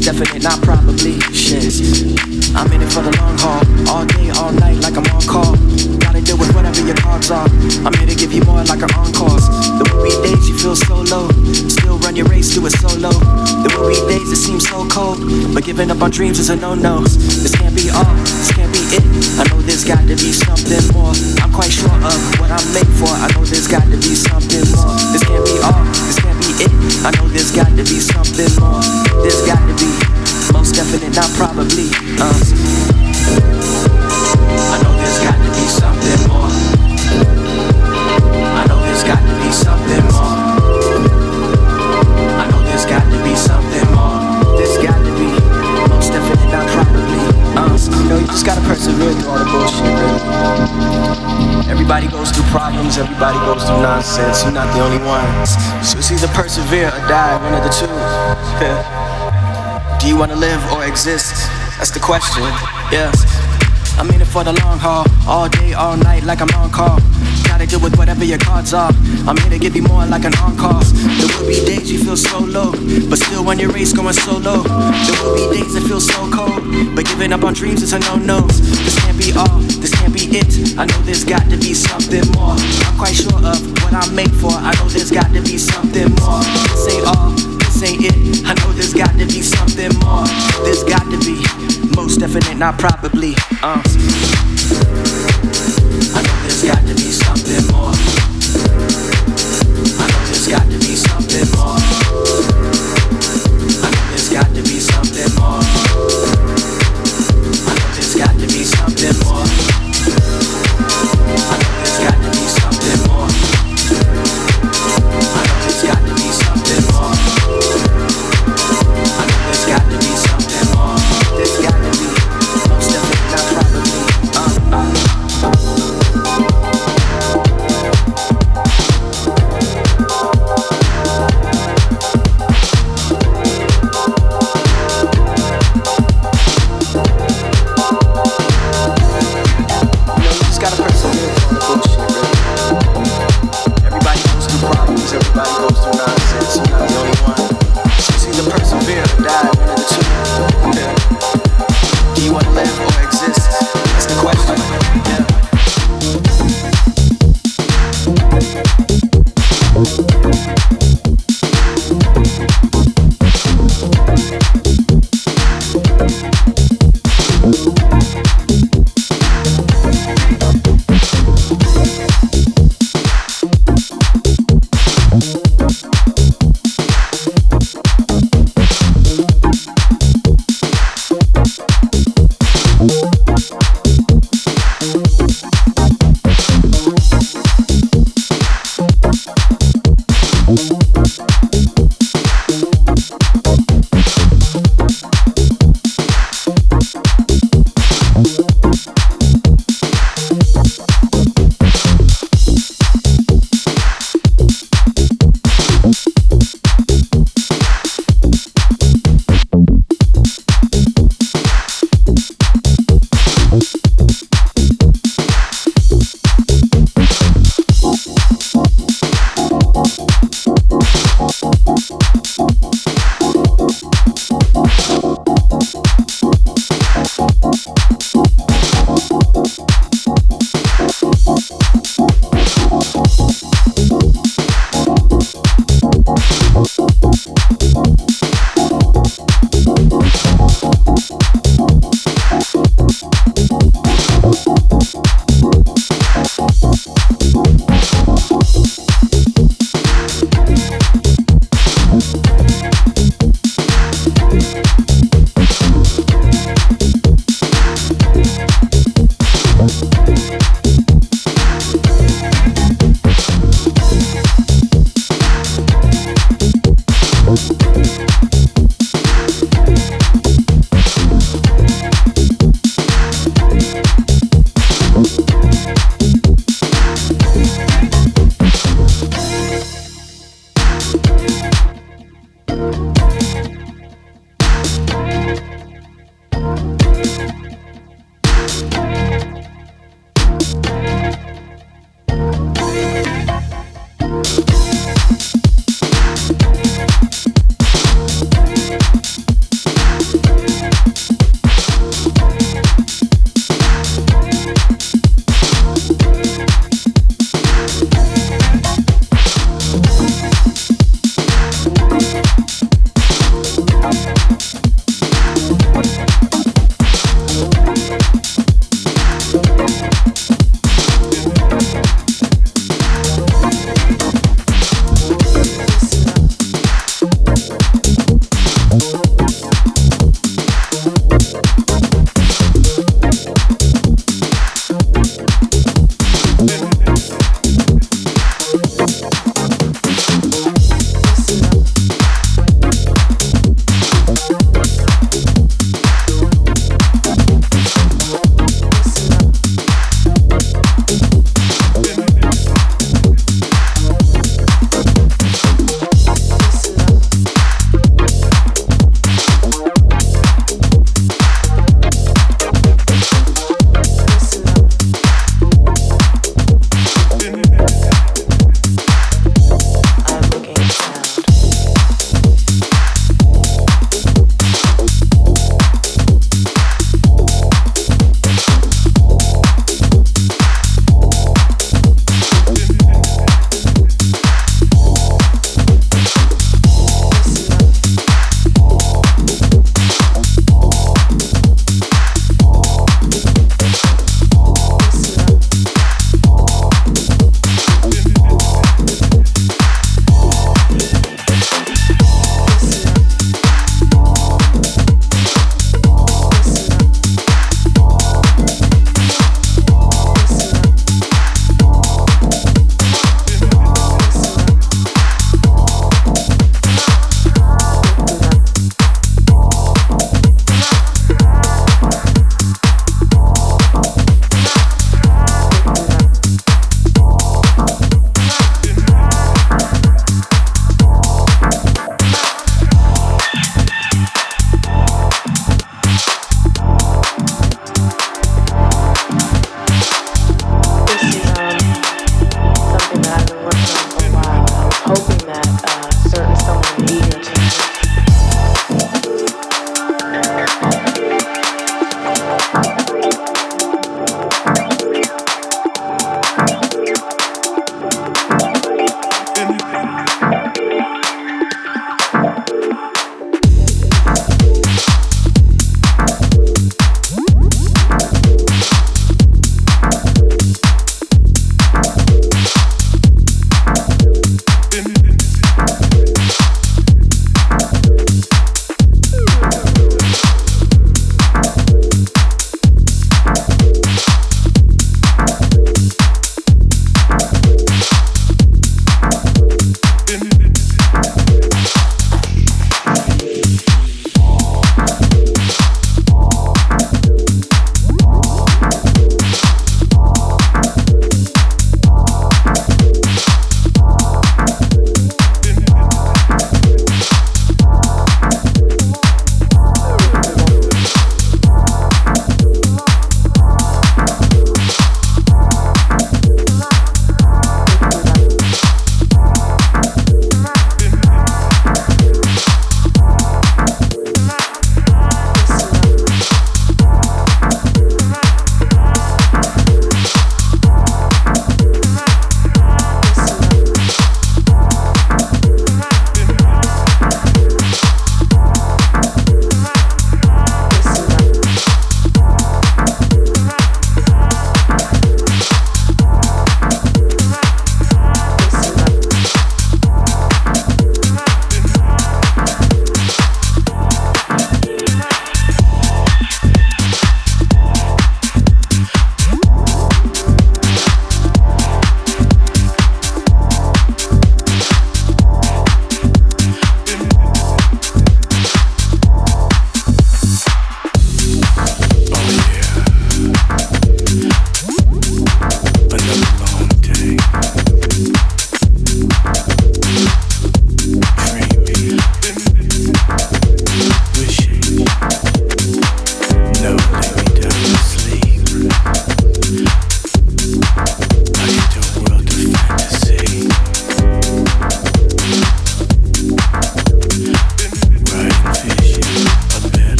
definite, not probably. Shit, I'm in it for the long haul, all day, all night, like I'm on call. Gotta deal with whatever your cards are. I'm here to give you more like an encore. There will be days you feel so low, still run your race, do it solo. There will be days that seem so cold, but giving up on dreams is a no-no. This can't be all, this can't be it. I know there's got to be something more. I'm quite sure of what I'm made for. I know there's got to be something more. This I know there's got to be something more. There's got to be most definite, not probably. Uh. I know there's got to be something just gotta persevere through all the bullshit, baby. Everybody goes through problems, everybody goes through nonsense. You're not the only one. So it's either persevere or die, one of the two. Do you wanna live or exist? That's the question. Yeah. I'm in it for the long haul, all day, all night, like I'm on call. Gotta deal with whatever your cards are. I'm here to give you more like an encore. There will be days you feel so low, but still on your race going solo. There will be days that feel so cold, but giving up on dreams is a no-no. This can't be all, this can't be it. I know there's got to be something more. I'm quite sure of what I'm made for. I know there's got to be something more. This ain't all, this ain't it. I know there's got to be something more. There's got to be most definite, not probably. Uh. I know there's got to be something more.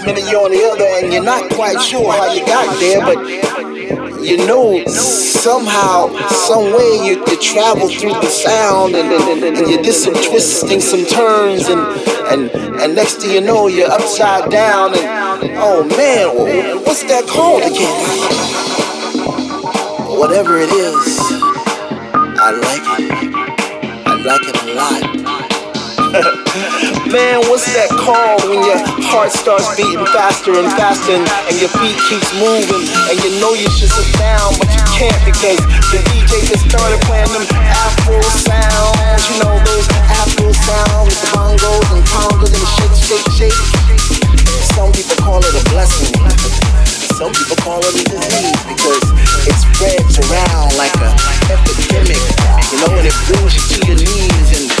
minute you're on the other and you're not quite sure how you got there, but you know somehow, some way you, you travel through the sound and, and, and you did some twisting, some turns, and, and, and next thing you know, you're upside down. And oh man, what's that called again? Whatever it is, I like it. Man, what's that called when your heart starts beating faster and faster and, and your feet keeps moving and you know you should sit down but you can't because the DJ just started playing them Afro sounds. You know those Afro sounds, the bongos and congas and shake, shake, shake. Some people call it a blessing. Some people call it a disease because it spreads around like a epidemic, you know, and it brings you to your knees and